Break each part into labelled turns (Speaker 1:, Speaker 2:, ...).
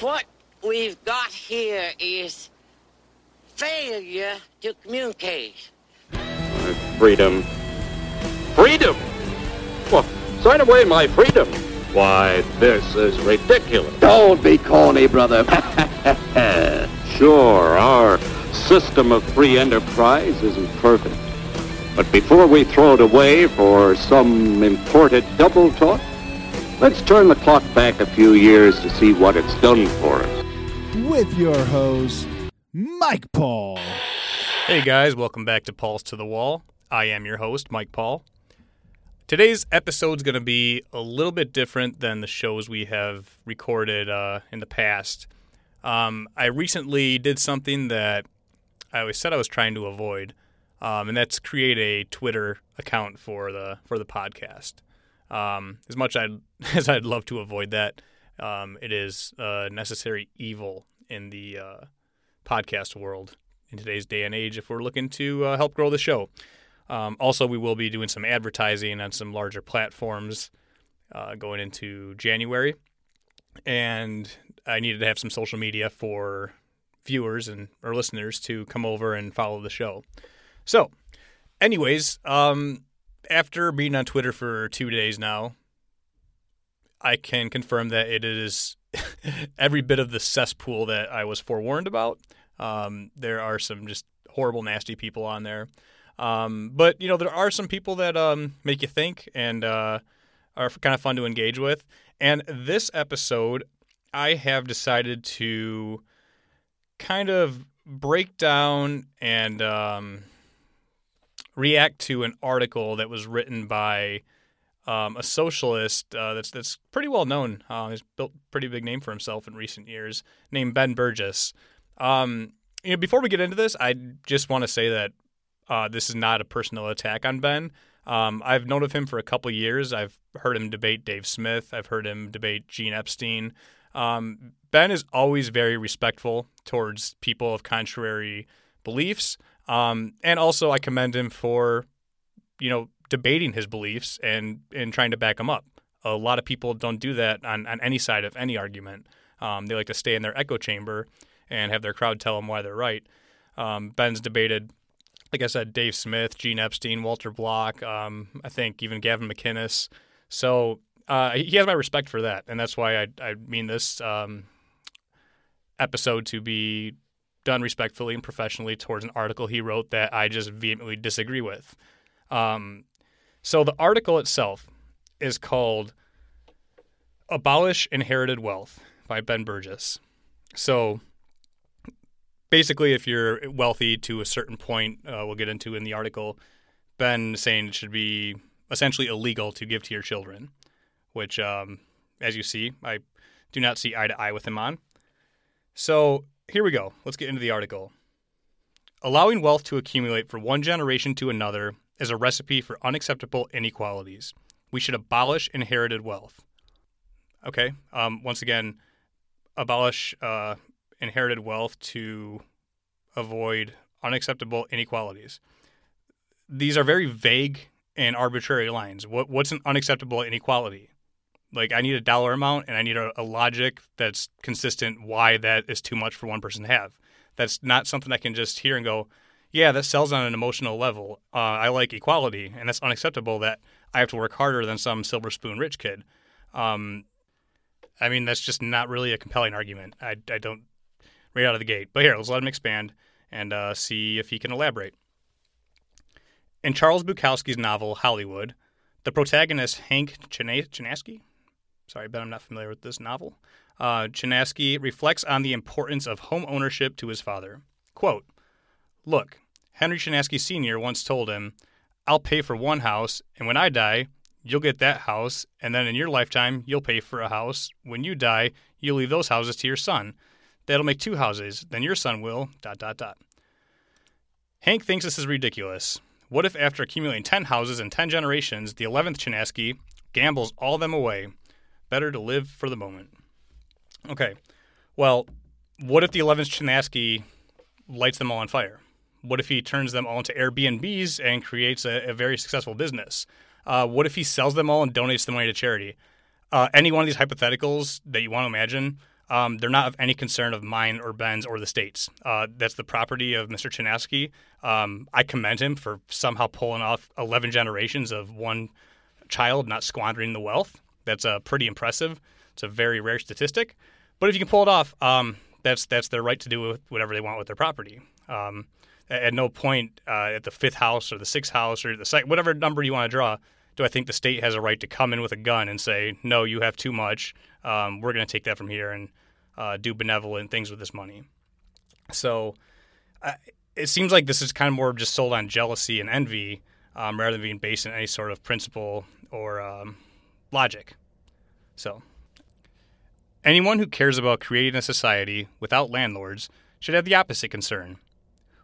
Speaker 1: What we've got here is failure to communicate.
Speaker 2: Freedom. Freedom? Well, sign away my freedom. Why, this is ridiculous.
Speaker 3: Don't be corny, brother.
Speaker 2: Sure, our system of free enterprise isn't perfect. But before we throw it away for some imported double talk, let's turn the clock back a few years to see what it's done for us.
Speaker 4: with your host, Mike Paul.
Speaker 5: Hey guys, welcome back to Paul's to the Wall. I am your host, Mike Paul. Today's episode's going to be a little bit different than the shows we have recorded uh, in the past. Um, I recently did something that I always said I was trying to avoid, um, and that's create a Twitter account for the for the podcast. Um, as much I'd, as I'd love to avoid that, um, it is a necessary evil in the uh, podcast world in today's day and age if we're looking to uh, help grow the show. Um, also, we will be doing some advertising on some larger platforms uh, going into January. And I needed to have some social media for viewers and or listeners to come over and follow the show. So, anyways, um, after being on Twitter for two days now, I can confirm that it is every bit of the cesspool that I was forewarned about. Um, there are some just horrible, nasty people on there. Um, but you know, there are some people that um, make you think and uh, are kind of fun to engage with. And this episode, I have decided to kind of break down and um, react to an article that was written by um, a socialist uh, that's that's pretty well known. Uh, he's built a pretty big name for himself in recent years, named Ben Burgess. Um, you know, before we get into this, I just want to say that uh, this is not a personal attack on Ben. Um, I've known of him for a couple years. I've heard him debate Dave Smith. I've heard him debate Gene Epstein. Um, ben is always very respectful towards people of contrary beliefs, um, and also I commend him for, you know, debating his beliefs and and trying to back them up. A lot of people don't do that on, on any side of any argument. Um, they like to stay in their echo chamber and have their crowd tell them why they're right. Um, Ben's debated, like I said, Dave Smith, Gene Epstein, Walter Block, um, I think even Gavin McInnes. So uh, he has my respect for that, and that's why I, I mean this um, episode to be done respectfully and professionally towards an article he wrote that I just vehemently disagree with. Um, so the article itself is called "Abolish Inherited Wealth" by Ben Burgess. So basically, if you're wealthy to a certain point, uh, we'll get into in the article, Ben saying it should be essentially illegal to give to your children, which, um, as you see, I do not see eye to eye with him on. So here we go. Let's get into the article. Allowing wealth to accumulate from one generation to another is a recipe for unacceptable inequalities. We should abolish inherited wealth. Okay. Um, once again, abolish uh, inherited wealth to avoid unacceptable inequalities. These are very vague and arbitrary lines. What, what's an unacceptable inequality? Like, I need a dollar amount and I need a, a logic that's consistent why that is too much for one person to have. That's not something I can just hear and go, yeah, that sells on an emotional level. Uh, I like equality, and that's unacceptable that I have to work harder than some silver spoon rich kid. Um, I mean, that's just not really a compelling argument. I, I don't right out of the gate. But here, let's let him expand and uh, see if he can elaborate. In Charles Bukowski's novel Hollywood, the protagonist Hank China- Chinaski, sorry, Ben, I'm not familiar with this novel. Uh, Chinaski reflects on the importance of home ownership to his father. Quote, Look, Henry Chinaski Sr. once told him, I'll pay for one house, and when I die, you'll get that house, and then in your lifetime, you'll pay for a house. When you die, you'll leave those houses to your son. That'll make two houses, then your son will, dot, dot, dot. Hank thinks this is ridiculous. What if, after accumulating 10 houses in 10 generations, the 11th Chinaski gambles all them away? Better to live for the moment. Okay, well, what if the 11th Chinaski lights them all on fire? What if he turns them all into Airbnbs and creates a, a very successful business? Uh, what if he sells them all and donates the money to charity? Uh, any one of these hypotheticals that you want to imagine, Um, they're not of any concern of mine or Ben's or the state's. Uh, that's the property of Mr. Chinaski. Um, I commend him for somehow pulling off 11 generations of one child not squandering the wealth. That's uh, pretty impressive. It's a very rare statistic. But if you can pull it off, um, that's that's their right to do whatever they want with their property. Um, at no point uh, at the fifth house or the sixth house or the second, whatever number you want to draw, do I think the state has a right to come in with a gun and say, no, you have too much. Um, we're going to take that from here and uh, do benevolent things with this money. So it seems like this is kind of more just sold on jealousy and envy um, rather than being based in any sort of principle or um, logic. So anyone who cares about creating a society without landlords should have the opposite concern.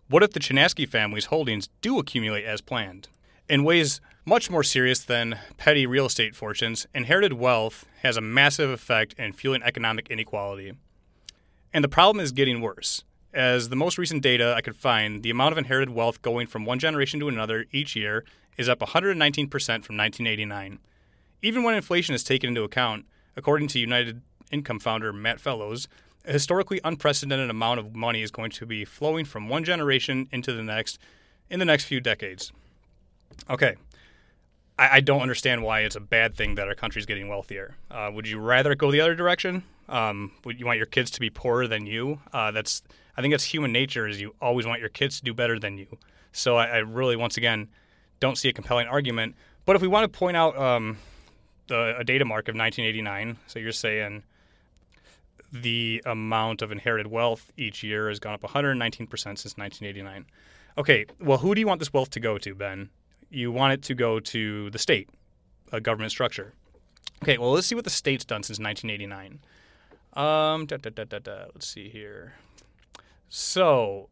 Speaker 5: What if the Chinaski family's holdings do accumulate as planned? In ways much more serious than petty real estate fortunes, inherited wealth has a massive effect in fueling economic inequality. And the problem is getting worse. As the most recent data I could find, the amount of inherited wealth going from one generation to another each year is up 119% from 1989. Even when inflation is taken into account, according to United Income founder Matt Fellowes, a historically unprecedented amount of money is going to be flowing from one generation into the next in the next few decades. Okay, I, I don't understand why it's a bad thing that our country's getting wealthier. Uh, would you rather go the other direction? Um, would you want your kids to be poorer than you? Uh, that's I think that's human nature. Is you always want your kids to do better than you. So I, I really, once again, don't see a compelling argument. But if we want to point out um, the, a data mark of 1989, so you're saying the amount of inherited wealth each year has gone up 119% since 1989. Okay, well, who do you want this wealth to go to, Ben? You want it to go to the state, a government structure. Okay, well, let's see what the state's done since 1989. Um, da, da, da, let's see here. So,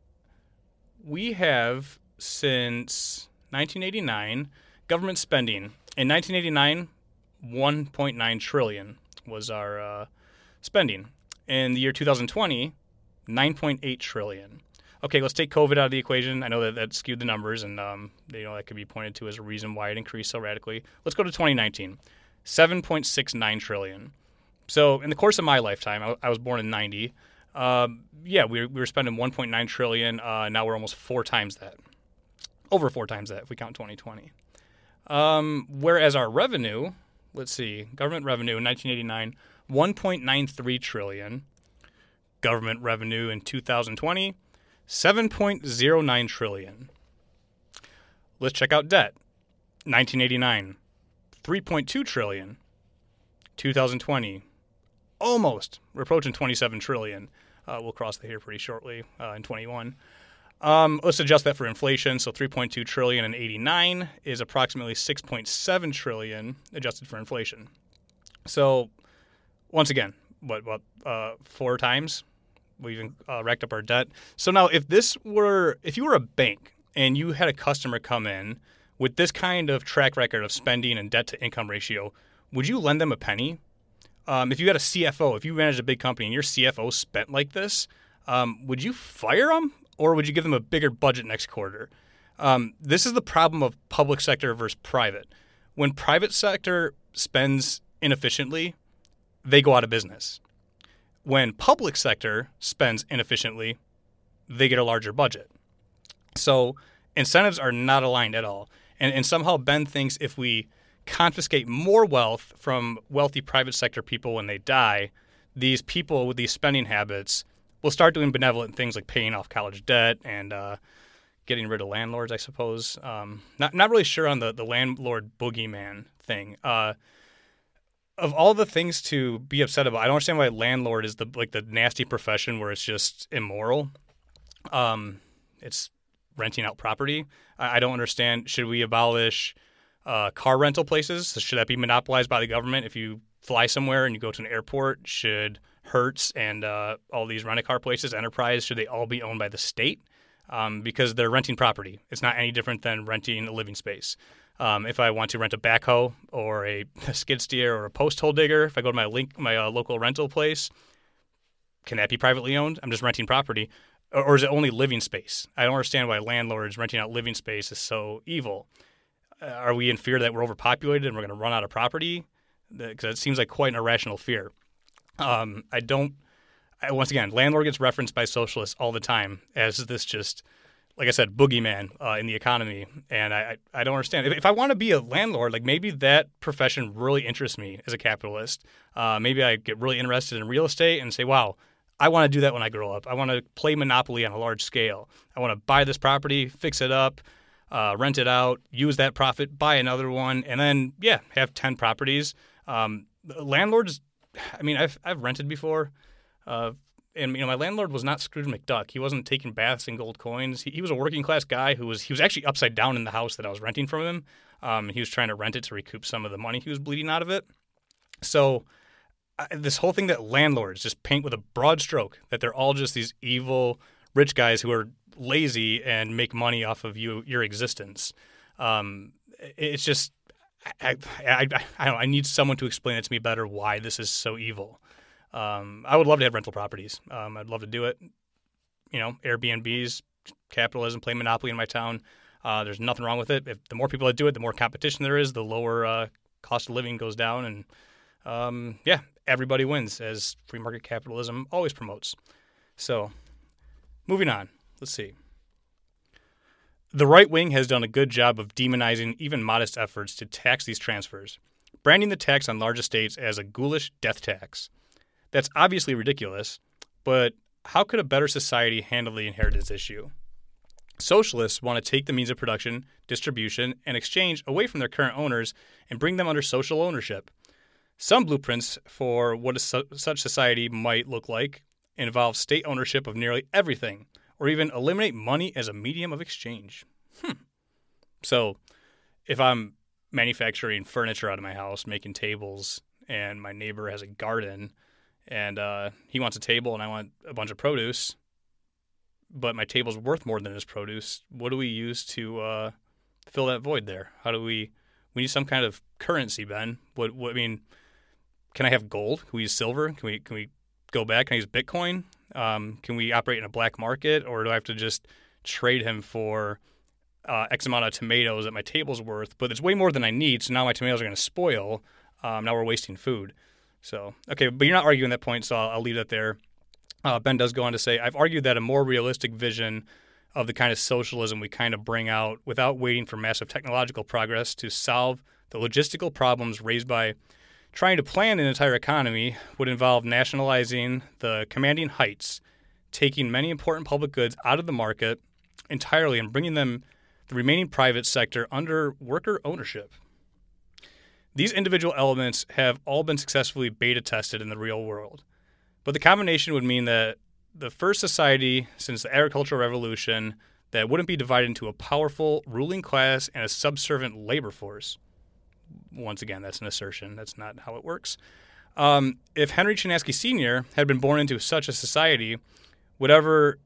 Speaker 5: we have since 1989 government spending. In 1989, 1.9 trillion was our uh, spending. In the year 2020, 9.8 trillion. Okay, let's take COVID out of the equation. I know that that skewed the numbers, and um, you know that could be pointed to as a reason why it increased so radically. Let's go to 2019, 7.69 trillion. So in the course of my lifetime, I, I was born in 90. Um, yeah, we, we were spending 1.9 trillion. Uh, now we're almost four times that, over four times that if we count 2020. Um, whereas our revenue, let's see, government revenue in 1989, 1.93 trillion. Government revenue in 2020, 7.09 trillion. Let's check out debt. 1989, 3.2 trillion. 2020, almost. We're approaching 27 trillion. Uh, we'll cross the here pretty shortly uh, in 21. Um, let's adjust that for inflation. So 3.2 trillion in 89 is approximately 6.7 trillion adjusted for inflation. So once again, what what uh, four times we've uh, racked up our debt. So now, if this were if you were a bank and you had a customer come in with this kind of track record of spending and debt to income ratio, would you lend them a penny? Um, if you had a CFO, if you managed a big company and your CFO spent like this, um, would you fire them or would you give them a bigger budget next quarter? Um, this is the problem of public sector versus private. When private sector spends inefficiently, they go out of business. When public sector spends inefficiently, they get a larger budget. So incentives are not aligned at all. And, and somehow Ben thinks if we confiscate more wealth from wealthy private sector people when they die, these people with these spending habits will start doing benevolent things like paying off college debt and uh, getting rid of landlords, I suppose. Um, not not really sure on the, the landlord boogeyman thing. Uh, of all the things to be upset about, I don't understand why landlord is the like the nasty profession where it's just immoral. Um, it's renting out property. I, I don't understand. Should we abolish uh, car rental places? Should that be monopolized by the government? If you fly somewhere and you go to an airport, should Hertz and uh, all these rent a car places, Enterprise, should they all be owned by the state? Um, because they're renting property. It's not any different than renting a living space. Um, if I want to rent a backhoe or a, a, skid steer or a post hole digger, if I go to my link my uh, local rental place, can that be privately owned? I'm just renting property, or, or, is it only living space? I don't understand why landlords renting out living space is so evil. Uh, are we in fear that we're overpopulated and we're going to run out of property? Because it seems like quite an irrational fear. Um, I don't uh, once again, landlord gets referenced by socialists all the time as this just, like I said, boogeyman uh, in the economy, and I I, I don't understand. If, if I want to be a landlord, like maybe that profession really interests me as a capitalist. Uh, maybe I get really interested in real estate and say, wow. I want to do that when I grow up. I want to play Monopoly on a large scale. I want to buy this property, fix it up, uh, rent it out, use that profit, buy another one, and then yeah, have ten properties. Um, landlords, I mean, I've I've rented before. Uh, and you know, my landlord was not Scrooge McDuck. He wasn't taking baths in gold coins. He, he, was a working class guy who was he was actually upside down in the house that I was renting from him. Um, he was trying to rent it to recoup some of the money he was bleeding out of it. So uh, this whole thing that landlords just paint with a broad stroke that they're all just these evil rich guys who are lazy and make money off of you your existence. Um, it's just I, I, I, I, I need someone to explain it to me better why this is so evil. Um, I would love to have rental properties. Um, I'd love to do it. You know, Airbnbs, capitalism, play Monopoly in my town. Uh, there's nothing wrong with it. If the more people that do it, the more competition there is, the lower uh, cost of living goes down, and um, yeah, everybody wins, as free market capitalism always promotes. So, moving on. Let's see. The right wing has done a good job of demonizing even modest efforts to tax these transfers, branding the tax on large estates as a ghoulish death tax. That's obviously ridiculous, but how could a better society handle the inheritance issue? Socialists want to take the means of production, distribution, and exchange away from their current owners and bring them under social ownership. Some blueprints for what a su- such society might look like involve state ownership of nearly everything, or even eliminate money as a medium of exchange. Hmm. So, if I'm manufacturing furniture out of my house, making tables, and my neighbor has a garden, and uh, he wants a table and I want a bunch of produce, but my table's worth more than his produce. What do we use to uh, fill that void there? How do we? We need some kind of currency, Ben. What? what I mean, can I have gold? Can we use silver? Can we? Can we go back? Can I use Bitcoin? Um, can we operate in a black market, or do I have to just trade him for uh, X amount of tomatoes that my table's worth? But it's way more than I need, so now my tomatoes are going to spoil. Um, now we're wasting food. So, okay, but you're not arguing that point, so I'll, I'll leave that there. Uh, ben does go on to say, I've argued that a more realistic vision of the kind of socialism we kind of bring out without waiting for massive technological progress to solve the logistical problems raised by trying to plan an entire economy would involve nationalizing the commanding heights, taking many important public goods out of the market entirely and bringing them the remaining private sector under worker ownership. These individual elements have all been successfully beta tested in the real world. But the combination would mean that the first society since the agricultural revolution that wouldn't be divided into a powerful ruling class and a subservient labor force. Once again, that's an assertion. That's not how it works. Um, if Henry Chinaski Sr. had been born into such a society, whatever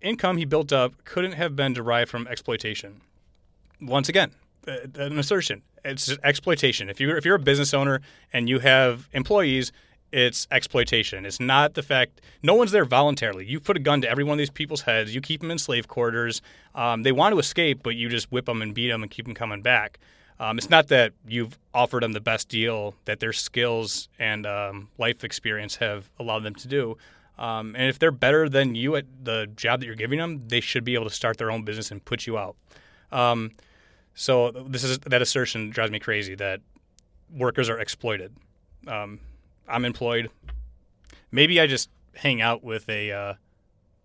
Speaker 5: income he built up couldn't have been derived from exploitation. Once again, uh, an assertion it's exploitation. If you're if you're a business owner and you have employees, it's exploitation. It's not the fact no one's there voluntarily. You put a gun to every one of these people's heads. You keep them in slave quarters. Um, they want to escape, but you just whip them and beat them and keep them coming back. Um, it's not that you've offered them the best deal that their skills and um, life experience have allowed them to do. Um, and if they're better than you at the job that you're giving them, they should be able to start their own business and put you out. Um, so this is that assertion drives me crazy that workers are exploited. Um, I'm employed. Maybe I just hang out with a uh,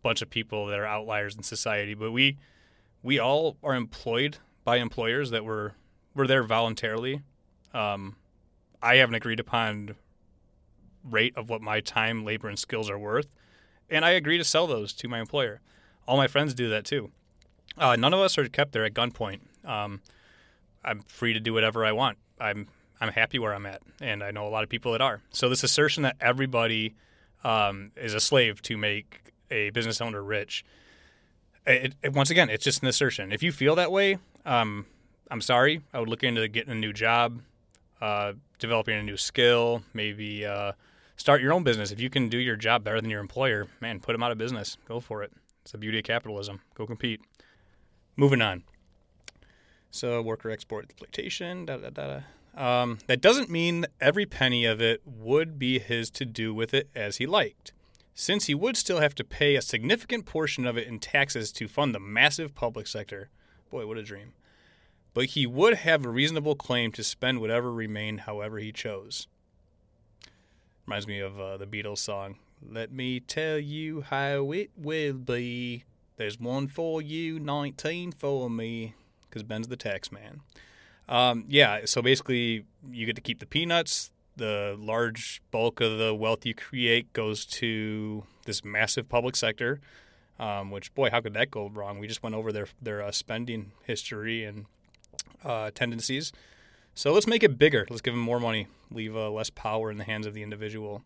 Speaker 5: bunch of people that are outliers in society, but we we all are employed by employers that were we're there voluntarily. Um, I have an agreed upon rate of what my time, labor, and skills are worth, and I agree to sell those to my employer. All my friends do that too. Uh, none of us are kept there at gunpoint. Um, I'm free to do whatever I want. I'm I'm happy where I'm at, and I know a lot of people that are. So this assertion that everybody um, is a slave to make a business owner rich, it, it, once again, it's just an assertion. If you feel that way, um, I'm sorry. I would look into getting a new job, uh, developing a new skill, maybe uh, start your own business. If you can do your job better than your employer, man, put them out of business. Go for it. It's the beauty of capitalism. Go compete. Moving on. So worker export exploitation. Da, da, da, um, that doesn't mean every penny of it would be his to do with it as he liked. since he would still have to pay a significant portion of it in taxes to fund the massive public sector. Boy, what a dream. But he would have a reasonable claim to spend whatever remained however he chose. Reminds me of uh, the Beatles song, Let Me Tell You How It Will Be. There's one for you, 19 for me, because Ben's the tax man. Um, yeah, so basically, you get to keep the peanuts. The large bulk of the wealth you create goes to this massive public sector. Um, which, boy, how could that go wrong? We just went over their their uh, spending history and uh, tendencies. So let's make it bigger. Let's give them more money. Leave uh, less power in the hands of the individual.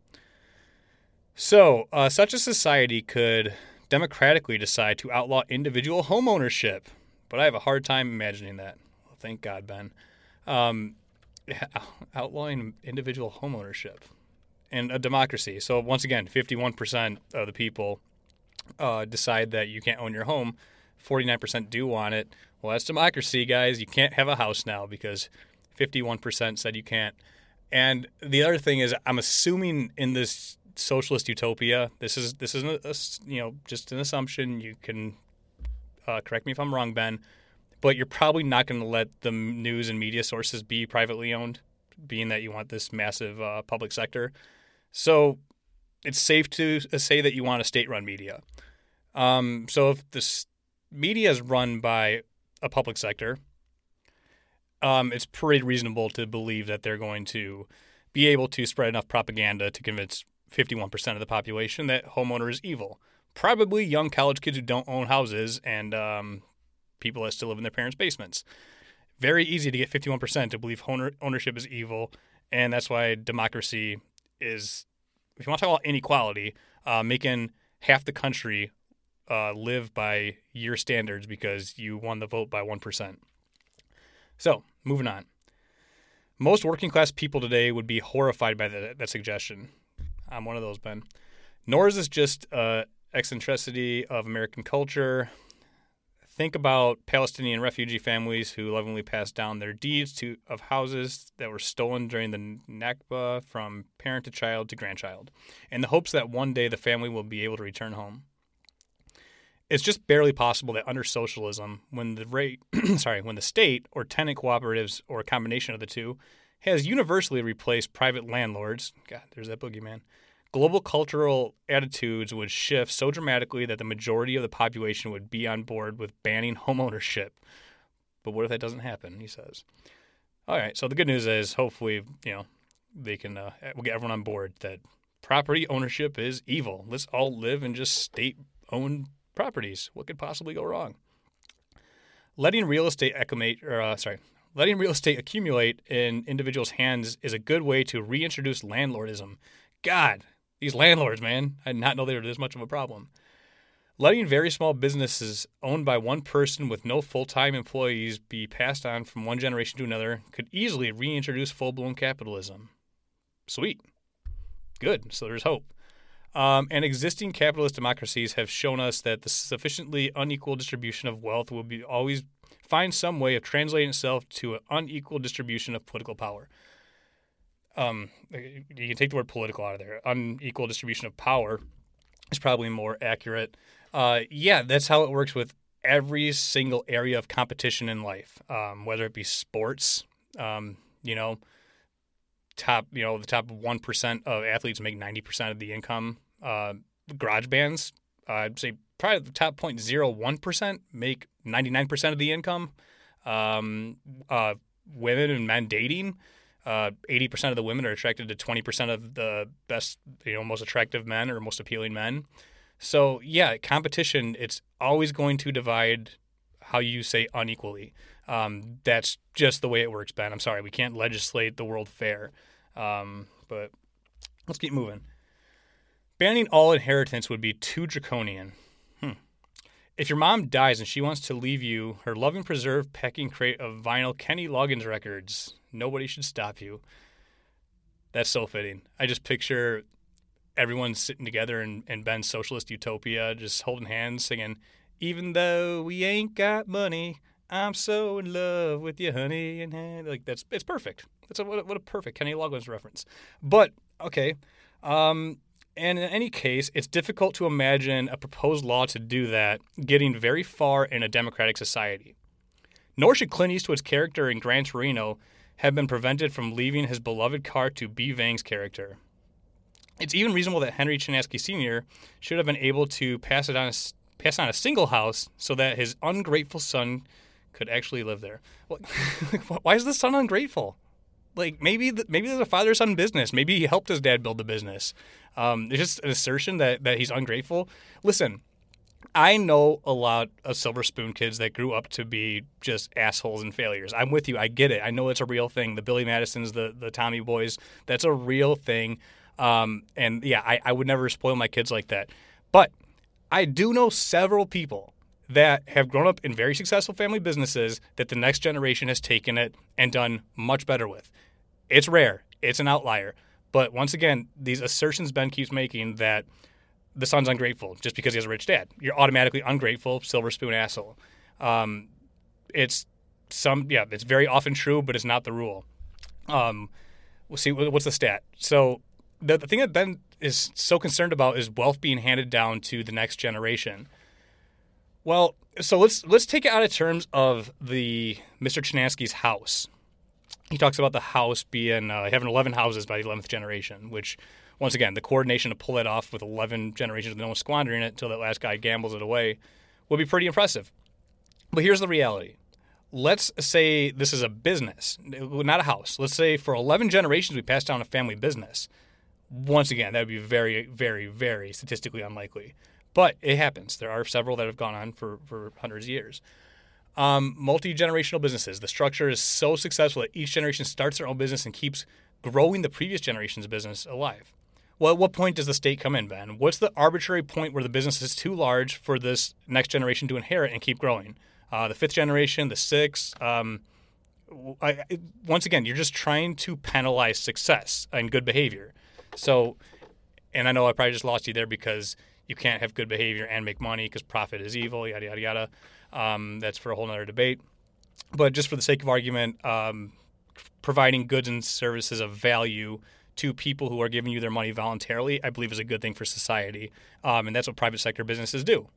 Speaker 5: So, uh, such a society could democratically decide to outlaw individual homeownership, but I have a hard time imagining that. Well, thank God, Ben. Um, outlawing individual homeownership and a democracy. So once again, 51% of the people uh, decide that you can't own your home. 49% do want it. Well, that's democracy, guys. You can't have a house now because 51% said you can't. And the other thing is, I'm assuming in this socialist utopia, this is this isn't a, you know just an assumption. You can uh, correct me if I'm wrong, Ben, but you're probably not going to let the news and media sources be privately owned, being that you want this massive uh, public sector. So it's safe to say that you want a state-run media. Um, so if the media is run by a public sector, um, it's pretty reasonable to believe that they're going to be able to spread enough propaganda to convince 51% of the population that homeowner is evil. Probably young college kids who don't own houses and um, people that still live in their parents' basements. Very easy to get 51% to believe ownership is evil, and that's why democracy is, if you want to talk about inequality, uh, making half the country uh, live by your standards because you won the vote by 1%. So, moving on. Most working class people today would be horrified by that, that suggestion. I'm one of those, Ben. Nor is this just uh, eccentricity of American culture. Think about Palestinian refugee families who lovingly passed down their deeds to of houses that were stolen during the Nakba from parent to child to grandchild, in the hopes that one day the family will be able to return home. It's just barely possible that under socialism, when the rate, sorry, when the state or tenant cooperatives or a combination of the two has universally replaced private landlords, God, there's that boogeyman, global cultural attitudes would shift so dramatically that the majority of the population would be on board with banning homeownership. But what if that doesn't happen? He says. All right. So the good news is, hopefully, you know, they can uh, we'll get everyone on board that property ownership is evil. Let's all live in just state-owned properties. What could possibly go wrong? Letting real estate accumulate, or uh, sorry, letting real estate accumulate in individuals' hands is a good way to reintroduce landlordism. God, these landlords, man, I did not know they were this much of a problem. Letting very small businesses owned by one person with no full time employees be passed on from one generation to another could easily reintroduce full blown capitalism. Sweet. Good. So there's hope. Um, and existing capitalist democracies have shown us that the sufficiently unequal distribution of wealth will be always find some way of translating itself to an unequal distribution of political power um, you can take the word political out of there. Unequal distribution of power is probably more accurate. Uh, yeah, that's how it works with every single area of competition in life, um, whether it be sports. Um, you know, top you know the top one percent of athletes make ninety percent of the income. Uh, garage bands, uh, I'd say probably the top 0.01 percent make ninety nine percent of the income. Um, uh, women and men dating uh, 80% of the women are attracted to 20% of the best, you know, most attractive men or most appealing men. So, yeah, competition, it's always going to divide how you say unequally. Um, that's just the way it works, Ben. I'm sorry. We can't legislate the world fair. Um, but let's keep moving. Banning all inheritance would be too draconian. Hmm. If your mom dies and she wants to leave you her loving preserved packing crate of vinyl Kenny Loggins records, Nobody should stop you. That's so fitting. I just picture everyone sitting together in, in Ben's socialist utopia, just holding hands, singing, Even though we ain't got money, I'm so in love with you, honey. And like that's it's perfect. That's a, what, a, what a perfect Kenny Loggins reference. But okay, um, And in any case, it's difficult to imagine a proposed law to do that getting very far in a democratic society. Nor should Clint Eastwood's character in Gran Torino have been prevented from leaving his beloved car to Bee Vang's character. It's even reasonable that Henry Chinaski Sr. should have been able to pass it on a, pass on a single house so that his ungrateful son could actually live there. Why is the son ungrateful? Like maybe the, maybe there's a father son business. Maybe he helped his dad build the business. Um, it's just an assertion that that he's ungrateful. Listen, I know a lot of silver spoon kids that grew up to be just assholes and failures. I'm with you. I get it. I know it's a real thing. The Billy Madisons, the the Tommy boys, that's a real thing. Um, and yeah, I, I would never spoil my kids like that. But I do know several people that have grown up in very successful family businesses that the next generation has taken it and done much better with. It's rare. It's an outlier. But once again, these assertions Ben keeps making that the son's ungrateful just because he has a rich dad. You're automatically ungrateful, silver spoon asshole. Um, it's some, yeah, it's very often true, but it's not the rule. Um, we'll see what's the stat. So the, the thing that Ben is so concerned about is wealth being handed down to the next generation. Well, so let's let's take it out of terms of the Mr. Chinaski's house. He talks about the house being uh, having 11 houses by the 11th generation, which once again, the coordination to pull that off with 11 generations of no one squandering it until that last guy gambles it away would be pretty impressive. But here's the reality. Let's say this is a business, not a house. Let's say for 11 generations we passed down a family business. Once again, that would be very, very, very statistically unlikely. But it happens. There are several that have gone on for, for hundreds of years. Um, Multi generational businesses. The structure is so successful that each generation starts their own business and keeps growing the previous generation's business alive. Well, at what point does the state come in, Ben? What's the arbitrary point where the business is too large for this next generation to inherit and keep growing? Uh, the fifth generation, the sixth. Um, I, once again, you're just trying to penalize success and good behavior. So, and I know I probably just lost you there because you can't have good behavior and make money because profit is evil, yada, yada, yada. Um, that's for a whole other debate. But just for the sake of argument, um, providing goods and services of value to people who are giving you their money voluntarily, I believe is a good thing for society. Um, and that's what private sector businesses do.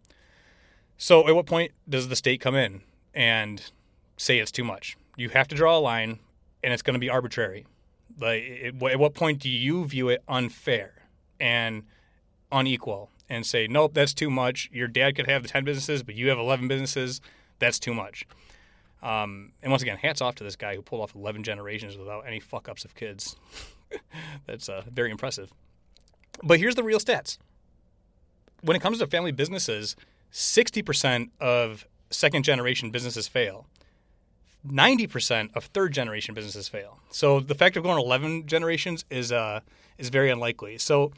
Speaker 5: So, at what point does the state come in and say it's too much? You have to draw a line, and it's going to be arbitrary. Like, at what point do you view it unfair and unequal? And say, nope, that's too much. Your dad could have the 10 businesses, but you have 11 businesses. That's too much. Um, and once again, hats off to this guy who pulled off 11 generations without any fuck ups of kids. that's uh, very impressive. But here's the real stats when it comes to family businesses, 60% of second generation businesses fail. 90% of third generation businesses fail. So the fact of going 11 generations is uh, is very unlikely. So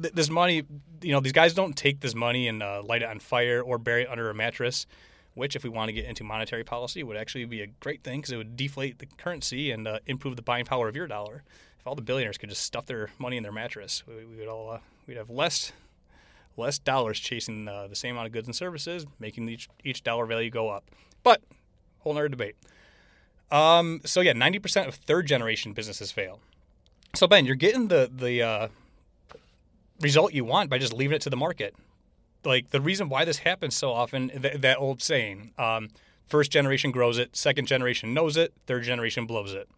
Speaker 5: th- this money, you know, these guys don't take this money and uh, light it on fire or bury it under a mattress, which, if we want to get into monetary policy, would actually be a great thing because it would deflate the currency and uh, improve the buying power of your dollar. If all the billionaires could just stuff their money in their mattress, we, we would all uh, we'd have less less dollars chasing uh, the same amount of goods and services, making each each dollar value go up. But whole nother debate. Um, so yeah, ninety percent of third generation businesses fail. So Ben, you're getting the the uh, result you want by just leaving it to the market. Like the reason why this happens so often, th- that old saying, um, first generation grows it, second generation knows it, third generation blows it.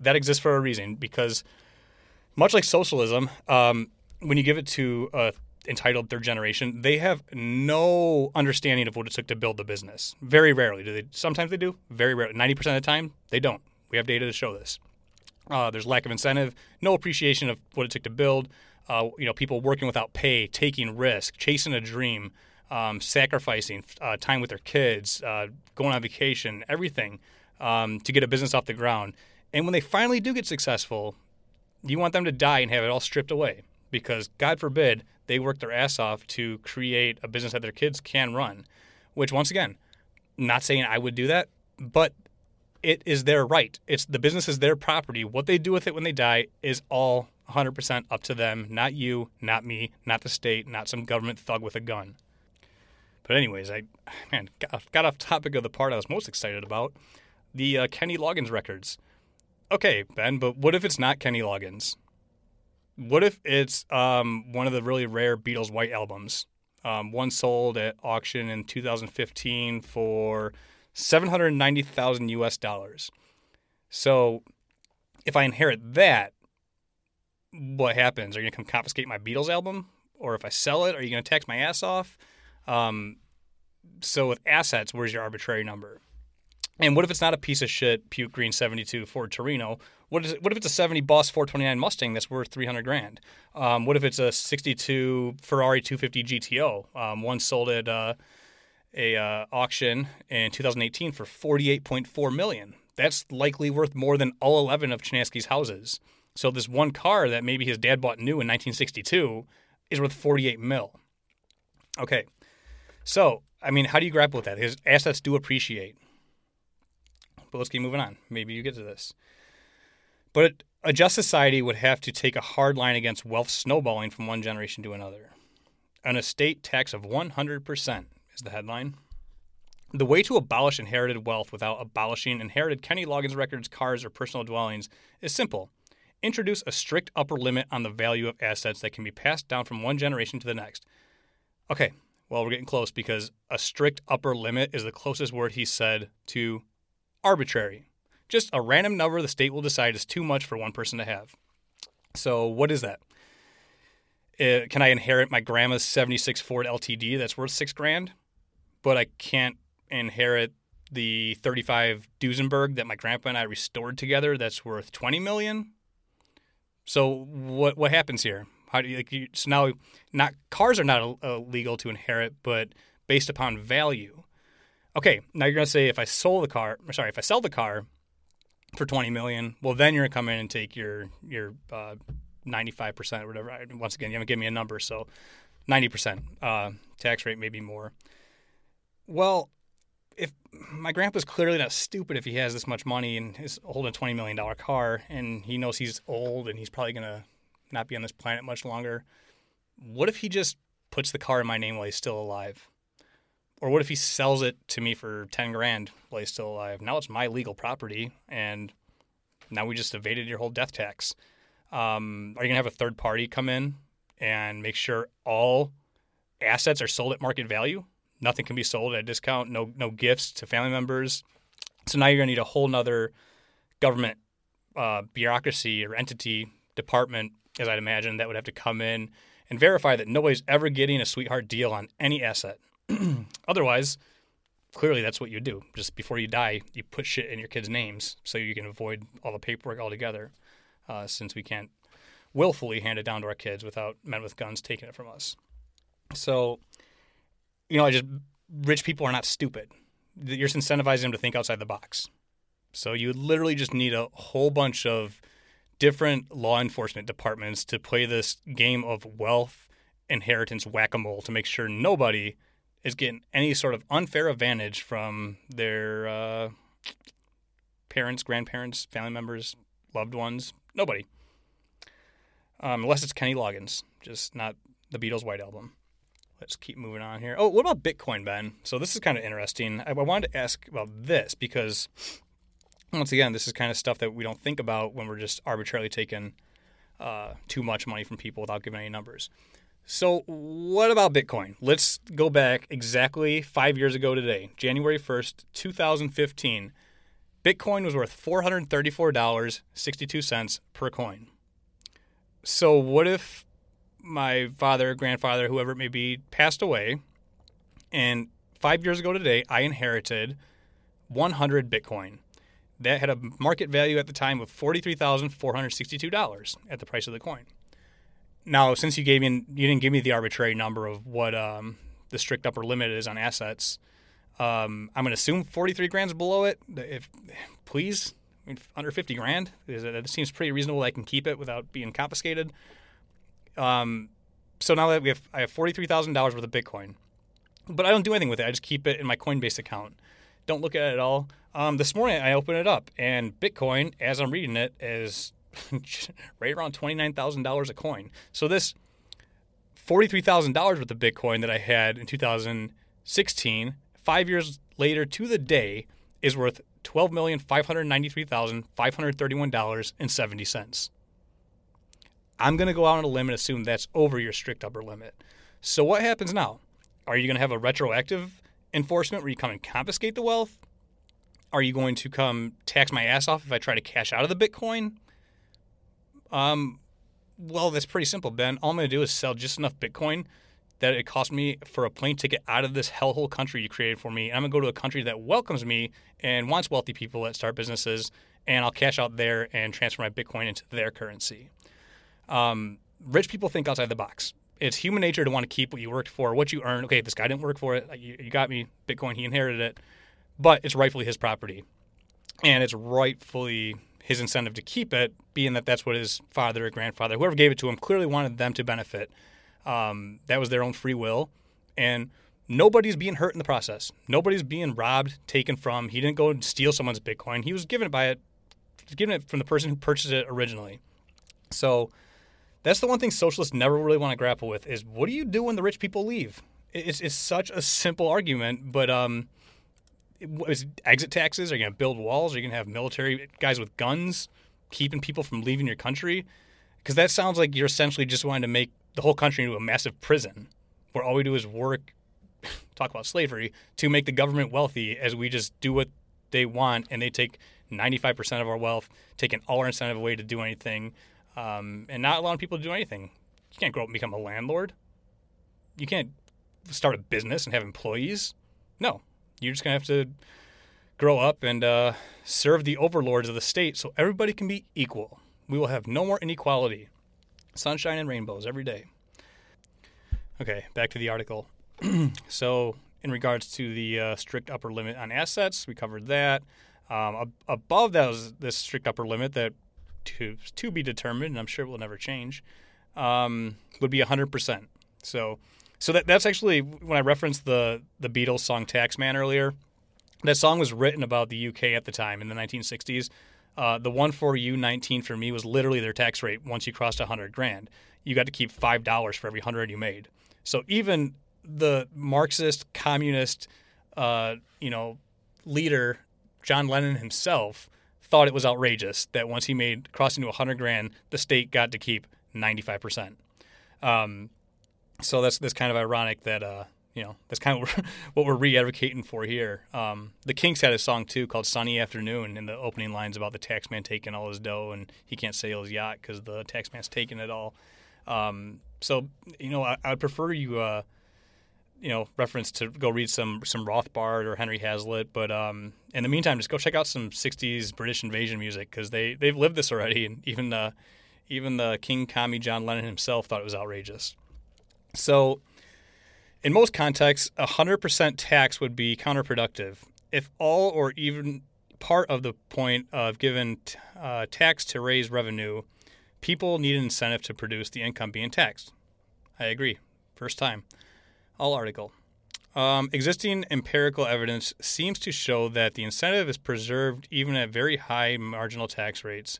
Speaker 5: That exists for a reason because, much like socialism, um, when you give it to a entitled third generation, they have no understanding of what it took to build the business. Very rarely do they. Sometimes they do. Very rarely. Ninety percent of the time, they don't. We have data to show this. Uh, there's lack of incentive, no appreciation of what it took to build uh, you know, people working without pay, taking risk, chasing a dream, um, sacrificing uh, time with their kids, uh, going on vacation, everything um, to get a business off the ground. And when they finally do get successful, you want them to die and have it all stripped away because, God forbid, they work their ass off to create a business that their kids can run. Which, once again, not saying I would do that, but it is their right. It's the business is their property. What they do with it when they die is all 100% up to them, not you, not me, not the state, not some government thug with a gun. But anyways, I man got, got off topic of the part I was most excited about, the uh, Kenny Loggins records. Okay, Ben, but what if it's not Kenny Loggins? What if it's um, one of the really rare Beatles White albums? Um, one sold at auction in 2015 for 790,000 US dollars. So if I inherit that, what happens? Are you to come confiscate my Beatles album? Or if I sell it, are you to tax my ass off? Um, so with assets, where's your arbitrary number? And what if it's not a piece of shit puke green 72 Ford Torino? What is it, what if it's a 70 Boss 429 Mustang that's worth 300 grand? Um, what if it's a 62 Ferrari 250 GTO? Um, one sold at uh, a uh, auction in 2018 for 48.4 million. That's likely worth more than all 11 of Chinaski's houses. So this one car that maybe his dad bought new in 1962 is worth 48 mil. Okay, so I mean, how do you grapple with that? His assets do appreciate. But let's keep moving on. Maybe you get to this. But a just society would have to take a hard line against wealth snowballing from one generation to another. An estate tax of 100% is the headline. The way to abolish inherited wealth without abolishing inherited Kenny Loggins records, cars, or personal dwellings is simple. Introduce a strict upper limit on the value of assets that can be passed down from one generation to the next. Okay, well, we're getting close because a strict upper limit is the closest word he said to arbitrary. Just a random number the state will decide is too much for one person to have. So, what is that? Uh, can I inherit my grandma's 76 Ford LTD that's worth six grand, but I can't inherit the 35 Duesenberg that my grandpa and I restored together that's worth 20 million? So, what, what happens here? How do you, like, you, so now, not cars are not illegal to inherit, but based upon value. Okay, now you're gonna say if I sold the car, or sorry, if I sell the car for 20 million, well then you're gonna come in and take your your uh, 95% or whatever. Once again, you haven't given me a number, so 90% uh, tax rate, maybe more. Well, if my grandpa's clearly not stupid if he has this much money and is holding a $20 million car and he knows he's old and he's probably to not be on this planet much longer, what if he just puts the car in my name while he's still alive? Or what if he sells it to me for 10 grand while he's still alive? Now it's my legal property and now we just evaded your whole death tax. Um, are you to have a third party come in and make sure all assets are sold at market value? Nothing can be sold at a discount, no, no gifts to family members. So now you're going to need a whole nother government uh, bureaucracy or entity department, as I'd imagine, that would have to come in and verify that nobody's ever getting a sweetheart deal on any asset. Otherwise, clearly that's what you do. Just before you die, you put shit in your kids' names so you can avoid all the paperwork altogether, uh, since we can't willfully hand it down to our kids without men with guns taking it from us. So, you know, I just rich people are not stupid. You're incentivizing them to think outside the box. So you literally just need a whole bunch of different law enforcement departments to play this game of wealth inheritance whack a mole to make sure nobody is getting any sort of unfair advantage from their uh, parents, grandparents, family members, loved ones. Nobody. Um, unless it's Kenny Loggins, just not the Beatles' White Album. Let's keep moving on here. Oh, what about Bitcoin, Ben? So this is kind of interesting. I, I wanted to ask about this because, once again, this is kind of stuff that we don't think about when we're just arbitrarily taking uh, too much money from people without giving any numbers. So, what about Bitcoin? Let's go back exactly five years ago today, January 1st, 2015. Bitcoin was worth $434.62 per coin. So, what if my father, grandfather, whoever it may be, passed away, and five years ago today, I inherited 100 Bitcoin? That had a market value at the time of $43,462 at the price of the coin. Now, since you gave me, you didn't give me the arbitrary number of what um, the strict upper limit is on assets. Um, I'm going to assume 43 grand's below it. If please, I mean, under 50 grand, it seems pretty reasonable. I can keep it without being confiscated. Um, so now that we have, I have forty-three thousand dollars worth of Bitcoin, but I don't do anything with it. I just keep it in my Coinbase account. Don't look at it at all. Um, this morning I opened it up, and Bitcoin, as I'm reading it, is right around $29,000 a coin. So this $43,000 worth of Bitcoin that I had in 2016, five years later to the day, is worth $12,593,531.70. I'm going to go out on a limb and assume that's over your strict upper limit. So what happens now? Are you going to have a retroactive enforcement where you come and confiscate the wealth? Are you going to come tax my ass off if I try to cash out of the Bitcoin? Um, well, that's pretty simple, Ben. All I'm going to do is sell just enough Bitcoin that it cost me for a plane ticket out of this hellhole country you created for me. And I'm going to go to a country that welcomes me and wants wealthy people that start businesses, and I'll cash out there and transfer my Bitcoin into their currency. Um, rich people think outside the box. It's human nature to want to keep what you worked for, what you earned. Okay, this guy didn't work for it. You, you got me Bitcoin. He inherited it, but it's rightfully his property, and it's rightfully his incentive to keep it, being that that's what his father or grandfather, whoever gave it to him, clearly wanted them to benefit. Um, that was their own free will, and nobody's being hurt in the process. Nobody's being robbed, taken from. He didn't go and steal someone's Bitcoin. He was given it by it, given it from the person who purchased it originally. So that's the one thing socialists never really want to grapple with is what do you do when the rich people leave? It's, it's such a simple argument, but um, is exit taxes? Are you going to build walls? Are you going to have military guys with guns keeping people from leaving your country? Because that sounds like you're essentially just wanting to make the whole country into a massive prison where all we do is work, talk about slavery, to make the government wealthy as we just do what they want and they take 95% of our wealth, taking all our incentive away to do anything, um, and not allowing people to do anything. You can't grow up and become a landlord. You can't start a business and have employees. No, you're just to have to grow up and uh, serve the overlords of the state so everybody can be equal. We will have no more inequality. Sunshine and rainbows every day. Okay, back to the article. so, in regards to the uh, strict upper limit on assets, we covered that. Um, ab- above that was this strict upper limit that to to be determined, and I'm sure it will never change, um, would be 100%. So, so that that's actually when I referenced the the Beatles song "Taxman" earlier. That song was written about the UK at the time in the 1960s. Uh, the one for you 19 for me was literally their tax rate once you crossed 100 grand. You got to keep five dollars for every hundred you made. So even the Marxist communist, uh, you know, leader John Lennon himself thought it was outrageous that once he made crossing to 100 grand, the state got to keep 95 percent. Um, so that's that's kind of ironic that uh, you know that's kind of what we're re-advocating for here. Um, the Kinks had a song too called "Sunny Afternoon" and the opening lines about the taxman taking all his dough and he can't sail his yacht because the taxman's taking it all. Um, so you know I, would prefer you. Uh, you know, reference to go read some some Rothbard or Henry Hazlitt. But um, in the meantime, just go check out some '60s British invasion music because they they've lived this already, and even uh, even the King Commie John Lennon himself thought it was outrageous. So, in most contexts, a 100% tax would be counterproductive. If all or even part of the point of given uh, tax to raise revenue, people need an incentive to produce the income being taxed. I agree. First time. All article. Um, existing empirical evidence seems to show that the incentive is preserved even at very high marginal tax rates.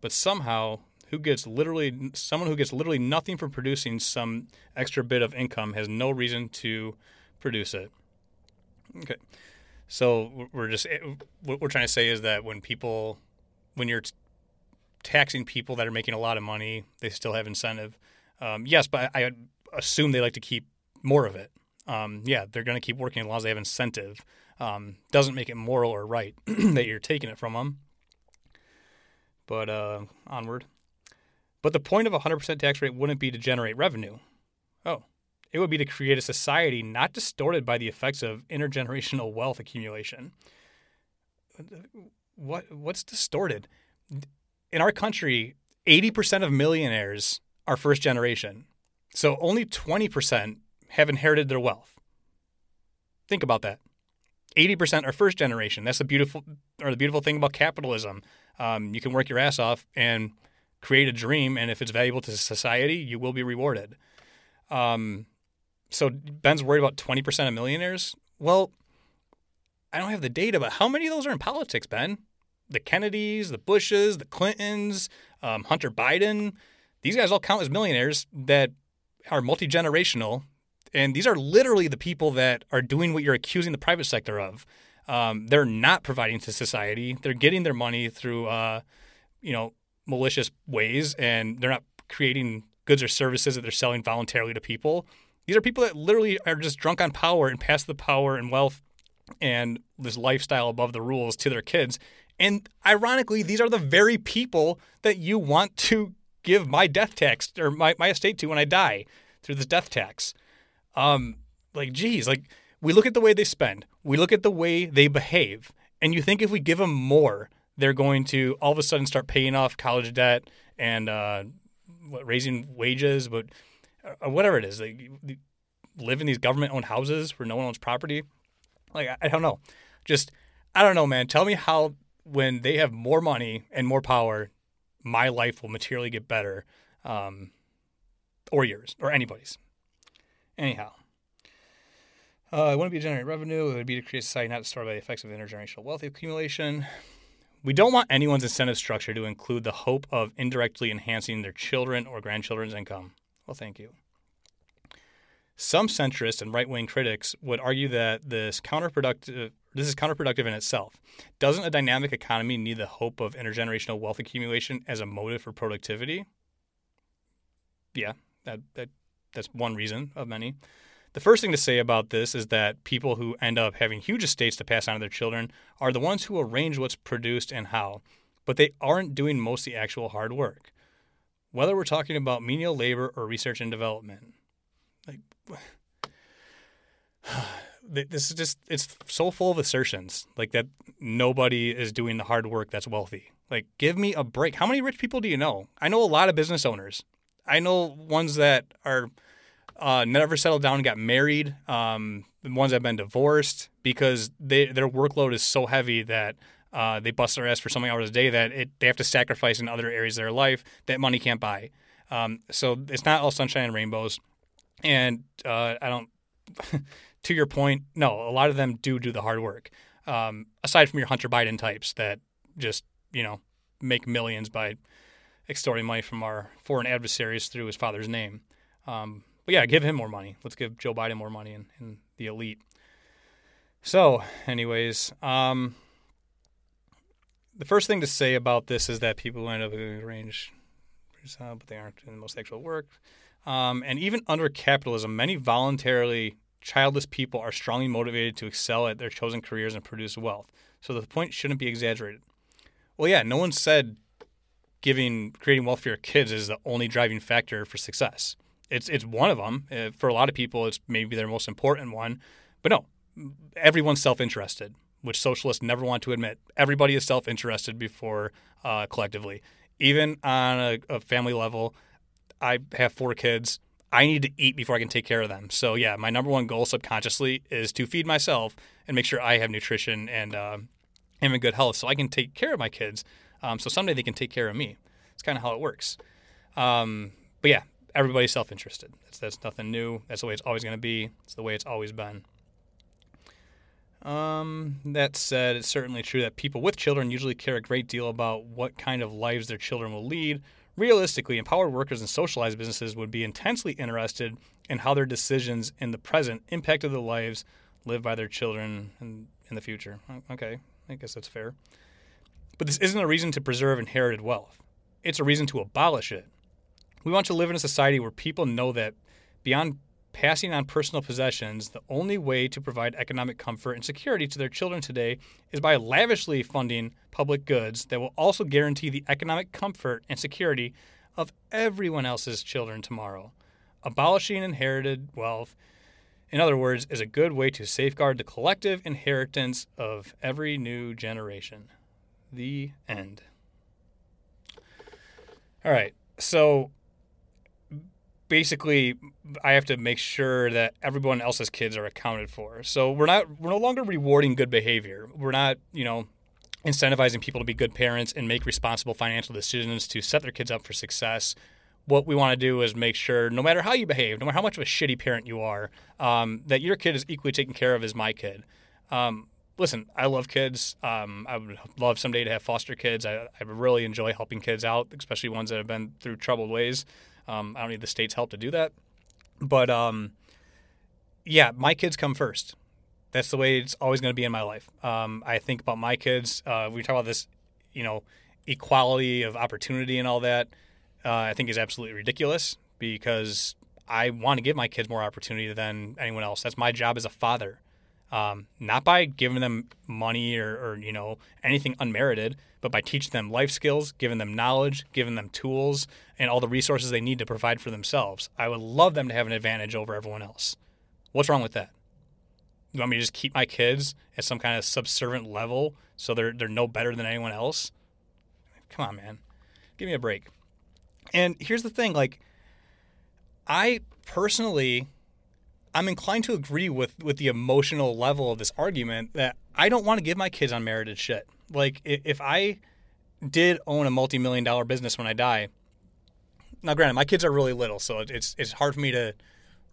Speaker 5: But somehow, who gets literally someone who gets literally nothing for producing some extra bit of income has no reason to produce it. Okay, so we're just what we're trying to say is that when people, when you're taxing people that are making a lot of money, they still have incentive. Um, yes, but I assume they like to keep more of it. Um, yeah, they're going to keep working as long as they have incentive. Um, doesn't make it moral or right that you're taking it from them. But uh, onward. But the point of a 100% tax rate wouldn't be to generate revenue. Oh, it would be to create a society not distorted by the effects of intergenerational wealth accumulation. What what's distorted? In our country, 80% of millionaires are first generation. So only 20% have inherited their wealth. Think about that. 80% are first generation. That's the beautiful or the beautiful thing about capitalism. Um, you can work your ass off and create a dream, and if it's valuable to society, you will be rewarded. Um, so Ben's worried about 20% of millionaires. Well, I don't have the data, but how many of those are in politics, Ben? The Kennedys, the Bushes, the Clintons, um, Hunter Biden. These guys all count as millionaires that are multi generational and these are literally the people that are doing what you're accusing the private sector of. Um, they're not providing to society. They're getting their money through, uh, you know, malicious ways, and they're not creating goods or services that they're selling voluntarily to people. These are people that literally are just drunk on power and pass the power and wealth and this lifestyle above the rules to their kids. And ironically, these are the very people that you want to give my death tax or my, my estate to when I die through this death tax. Um, like, geez, like we look at the way they spend, we look at the way they behave, and you think if we give them more, they're going to all of a sudden start paying off college debt and uh, what, raising wages, but uh, whatever it is, they live in these government-owned houses where no one owns property. Like I, I don't know, just I don't know, man. Tell me how when they have more money and more power, my life will materially get better, um, or yours or anybody's. Anyhow. Uh, it wouldn't be to generate revenue. It would be to create a society not destroyed by the effects of intergenerational wealth accumulation. We don't want anyone's incentive structure to include the hope of indirectly enhancing their children or grandchildren's income. Well, thank you. Some centrist and right-wing critics would argue that this counterproductive this is counterproductive in itself. Doesn't a dynamic economy need the hope of intergenerational wealth accumulation as a motive for productivity? Yeah, that, that that's one reason of many. The first thing to say about this is that people who end up having huge estates to pass on to their children are the ones who arrange what's produced and how, but they aren't doing most of the actual hard work. Whether we're talking about menial labor or research and development. Like this is just it's so full of assertions like that nobody is doing the hard work that's wealthy. Like give me a break. How many rich people do you know? I know a lot of business owners. I know ones that are uh, never settled down got married. Um, the ones that have been divorced because they, their workload is so heavy that uh, they bust their ass for so many hours a day that it, they have to sacrifice in other areas of their life that money can't buy. Um, so it's not all sunshine and rainbows. And uh, I don't, to your point, no, a lot of them do do the hard work. Um, aside from your Hunter Biden types that just, you know, make millions by extorting money from our foreign adversaries through his father's name. Um, but yeah, give him more money. Let's give Joe Biden more money and, and the elite. So, anyways, um, the first thing to say about this is that people end up arrange, but they aren't in the most actual work. Um, and even under capitalism, many voluntarily childless people are strongly motivated to excel at their chosen careers and produce wealth. So the point shouldn't be exaggerated. Well, yeah, no one said giving creating wealth for your kids is the only driving factor for success it's it's one of them. Uh, for a lot of people, it's maybe their most important one. But no, everyone's self-interested, which socialists never want to admit. Everybody is self-interested before uh, collectively. Even on a, a family level, I have four kids. I need to eat before I can take care of them. So yeah, my number one goal subconsciously is to feed myself and make sure I have nutrition and uh, am in good health, so I can take care of my kids. Um, so someday they can take care of me. It's kind of how it works. Um, but yeah, everybody's self interested. That's, that's nothing new. That's the way it's always going to be. It's the way it's always been. Um, that said, it's certainly true that people with children usually care a great deal about what kind of lives their children will lead. Realistically, empowered workers and socialized businesses would be intensely interested in how their decisions in the present impacted the lives lived by their children in, in the future. Okay, I guess that's fair. But this isn't a reason to preserve inherited wealth. It's a reason to abolish it. We want to live in a society where people know that beyond passing on personal possessions, the only way to provide economic comfort and security to their children today is by lavishly funding public goods that will also guarantee the economic comfort and security of everyone else's children tomorrow. Abolishing inherited wealth, in other words, is a good way to safeguard the collective inheritance of every new generation. The end. All right. So basically I have to make sure that everyone else's kids are accounted for. So we're not we're no longer rewarding good behavior. We're not, you know, incentivizing people to be good parents and make responsible financial decisions to set their kids up for success. What we want to do is make sure, no matter how you behave, no matter how much of a shitty parent you are, um, that your kid is equally taken care of as my kid. Um, listen, I love kids. Um, I would love someday to have foster kids. I, I really enjoy helping kids out, especially ones that have been through troubled ways. Um, I don't need the state's help to do that. But um, yeah, my kids come first. That's the way it's always going to be in my life. Um, I think about my kids. Uh, we talk about this, you know, equality of opportunity and all that. uh, I think is absolutely ridiculous because I want to give my kids more opportunity than anyone else. That's my job as a father. Um, not by giving them money or, or, you know anything unmerited, but by teaching them life skills, giving them knowledge, giving them tools, and all the resources they need to provide for themselves. I would love them to have an advantage over everyone else. What's wrong with that? You want me to just keep my kids at some kind of subservient level so they're they're no better than anyone else? Come on, man. Give me a break. And here's the thing, like I personally I'm inclined to agree with with the emotional level of this argument that I don't want to give my kids unmerited shit. Like if I did own a multi-million dollar business when I die, now granted my kids are really little, so it's it's hard for me to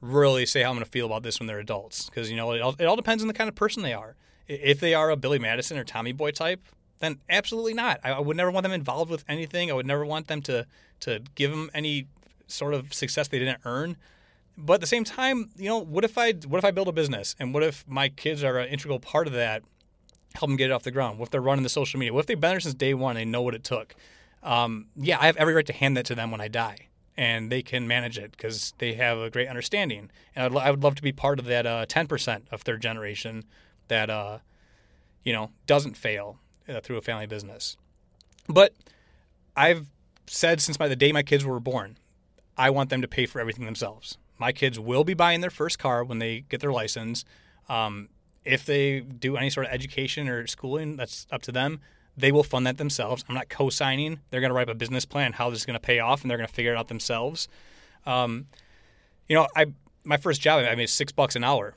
Speaker 5: really say how I'm going to feel about this when they're adults because you know it all, it all depends on the kind of person they are. If they are a Billy Madison or Tommy Boy type, then absolutely not. I, I would never want them involved with anything. I would never want them to to give them any sort of success they didn't earn. But at the same time, you know, what if I what if I build a business and what if my kids are an integral part of that? Help them get it off the ground. What if they're running the social media? What if they've been there since day one? And they know what it took. Um, yeah, I have every right to hand that to them when I die, and they can manage it because they have a great understanding. And I'd, I would love to be part of that uh, ten uh, percent of third generation that uh, you know doesn't fail uh, through a family business. But I've said since by the day my kids were born, I want them to pay for everything themselves my kids will be buying their first car when they get their license. Um, if they do any sort of education or schooling, that's up to them. They will fund that themselves. I'm not co-signing. They're going to write a business plan how this is going to pay off, and they're going to figure it out themselves. Um, you know, I my first job I made six bucks an hour.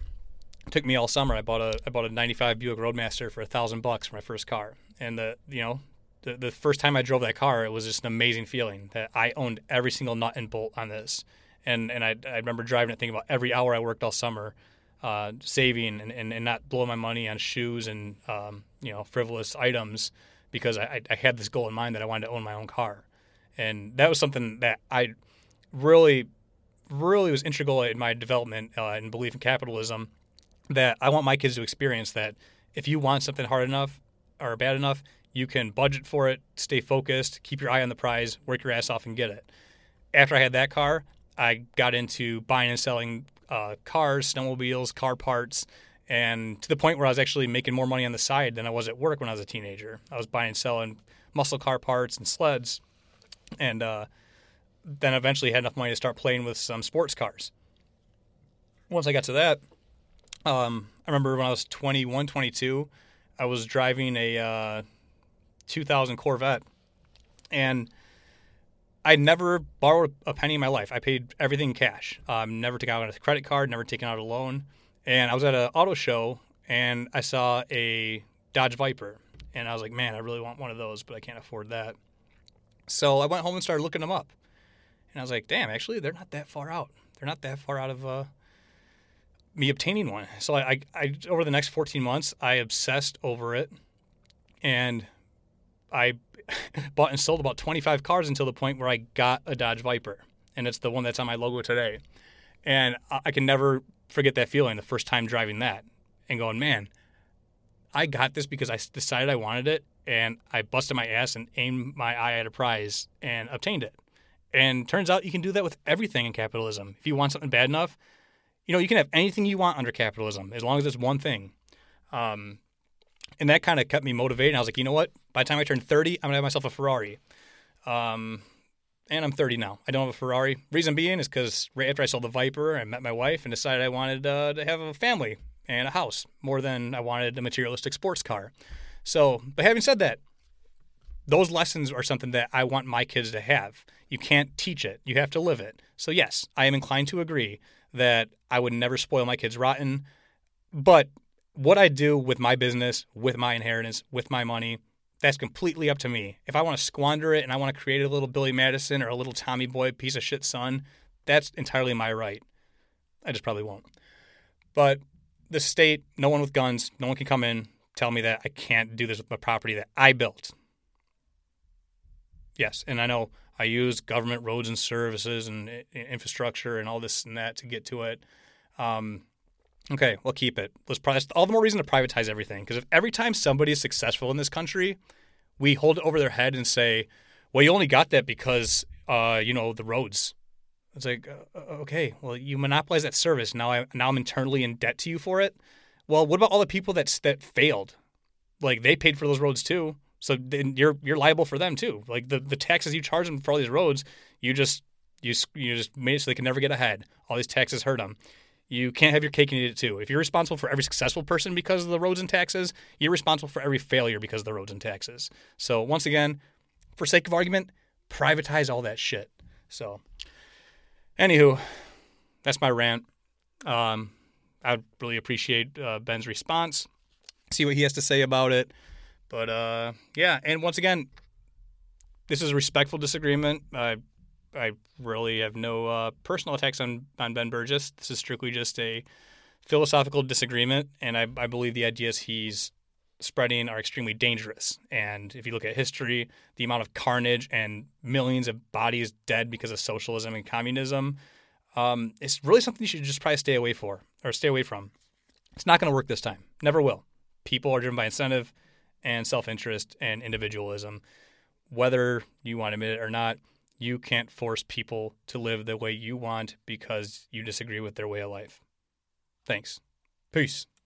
Speaker 5: It took me all summer. I bought a I bought a '95 Buick Roadmaster for a thousand bucks for my first car, and the you know the, the first time I drove that car, it was just an amazing feeling that I owned every single nut and bolt on this and and I, I remember driving it thinking about every hour I worked all summer, uh, saving and, and, and not blowing my money on shoes and um, you know frivolous items because I, I had this goal in mind that I wanted to own my own car, and that was something that I really really was integral in my development uh, and belief in capitalism. That I want my kids to experience that if you want something hard enough or bad enough, you can budget for it, stay focused, keep your eye on the prize, work your ass off, and get it. After I had that car, I got into buying and selling uh, cars, snowmobiles, car parts, and to the point where I was actually making more money on the side than I was at work when I was a teenager. I was buying and selling muscle car parts and sleds, and uh, then eventually had enough money to start playing with some sports cars. Once I got to that, um, I remember when I was 21, 22, I was driving a uh, 2000 Corvette, and I never borrowed a penny in my life. I paid everything in cash. Um, never took out a credit card, never taken out a loan. And I was at an auto show and I saw a Dodge Viper. And I was like, man, I really want one of those, but I can't afford that. So I went home and started looking them up. And I was like, damn, actually, they're not that far out. They're not that far out of uh, me obtaining one. So I, I, I, over the next 14 months, I obsessed over it. And I bought and sold about 25 cars until the point where I got a Dodge Viper, and it's the one that's on my logo today. And I can never forget that feeling the first time driving that and going, man, I got this because I decided I wanted it, and I busted my ass and aimed my eye at a prize and obtained it. And turns out you can do that with everything in capitalism. If you want something bad enough, you know, you can have anything you want under capitalism as long as it's one thing. Um, and that kind of kept me motivated. And I was like, you know what? By the time I turn 30, I'm gonna have myself a Ferrari. Um, and I'm 30 now. I don't have a Ferrari. Reason being is because right after I sold the Viper, I met my wife and decided I wanted uh, to have a family and a house more than I wanted a materialistic sports car. So, but having said that, those lessons are something that I want my kids to have. You can't teach it, you have to live it. So, yes, I am inclined to agree that I would never spoil my kids rotten. But what I do with my business, with my inheritance, with my money, that's completely up to me. If I want to squander it and I want to create a little Billy Madison or a little Tommy Boy piece of shit son, that's entirely my right. I just probably won't. But the state, no one with guns, no one can come in, tell me that I can't do this with my property that I built. Yes, and I know I use government roads and services and infrastructure and all this and that to get to it. Um, Okay, we'll keep it. Let's all the more reason to privatize everything. Because if every time somebody is successful in this country, we hold it over their head and say, "Well, you only got that because uh, you know, the roads. It's like, uh, okay, well, you monopolize that service. Now I now I'm internally in debt to you for it. Well, what about all the people that that failed? Like they paid for those roads too, so then you're you're liable for them too. Like the, the taxes you charge them for all these roads, you just you you just made it so they can never get ahead. All these taxes hurt them. You can't have your cake and eat it too. If you're responsible for every successful person because of the roads and taxes, you're responsible for every failure because of the roads and taxes. So once again, for sake of argument, privatize all that shit. So, anywho, that's my rant. Um, I really appreciate uh, Ben's response, see what he has to say about it. But uh, yeah, and once again, this is a respectful disagreement. I I really have no uh, personal attacks on on Ben Burgis. This is strictly just a philosophical disagreement, and I, I believe the ideas he's spreading are extremely dangerous. And if you look at history, the amount of carnage and millions of bodies dead because of socialism and communism, um, it's really something you should just probably stay away for or stay away from. It's not going to work this time. Never will. People are driven by incentive and self-interest and individualism. Whether you want to admit it or not, you can't force people to live the way you want because you disagree with their way of life. Thanks. Peace.